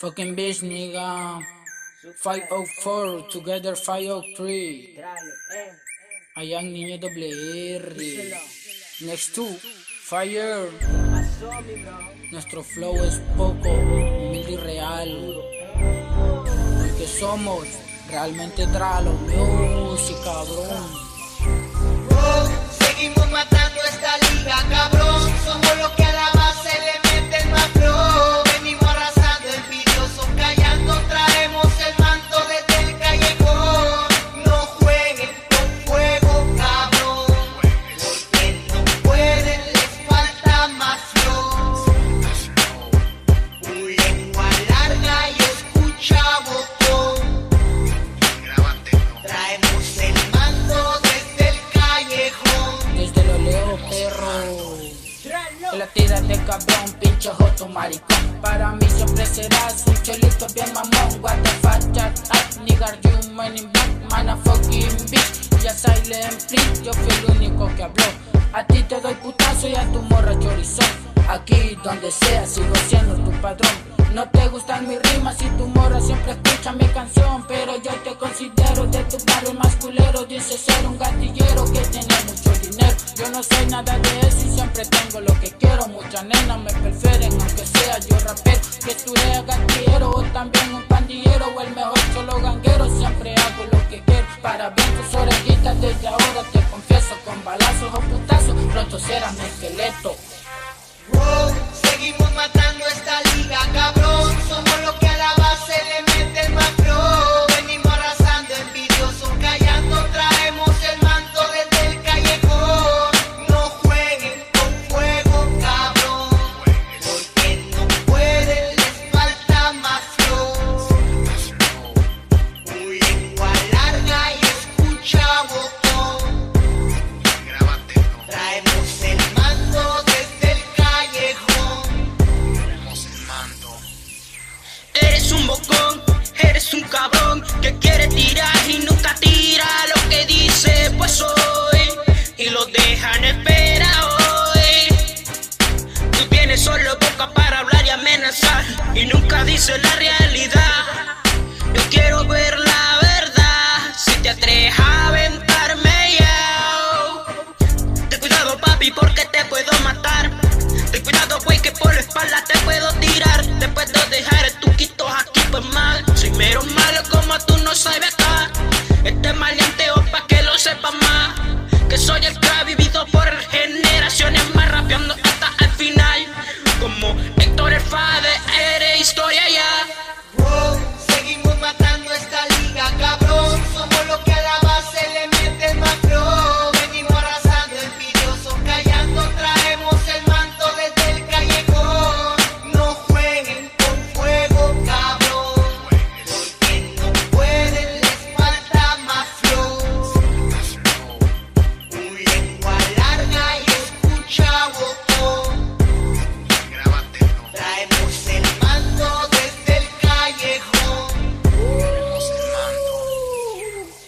Fucking bitch, nigga. 504, together 503. Allá en niño doble R. Next to Fire. Nuestro flow es poco, humilde y real. Porque somos realmente tralo, music, cabrón. De cabrón, pinche joto maricón. Para mí siempre serás un cholito bien mamón. What the fuck, chat up, nigga, you man in black, man a fucking bitch. Ya silent free, yo fui el único que habló. A ti te doy putazo y a tu morra chorizón. Aquí donde sea, sigo siendo tu padrón. No te gustan mis rimas y tu morra siempre escucha mi canción. Pero yo te considero de tu barrio más culero. Dice ser un gatillero que tiene mucho dinero. Yo no soy nada de eso y siempre tengo lo que quiero. Muchas nenas me prefieren, aunque sea yo rapero. Que tú eres gatillero o también un pandillero o el mejor solo ganguero. Siempre hago lo que quiero. Para bien tus orejitas desde ahora eres un cabrón que quiere tirar y nunca tira lo que dice, pues soy. Y lo dejan espera hoy. Tú tienes solo boca para hablar y amenazar y nunca dices la realidad. Yo quiero ver la verdad. Si te atreves a aventarme yo. Ten cuidado papi porque te puedo matar Ten cuidado güey que por la espalda te puedo soy el que ha vivido por el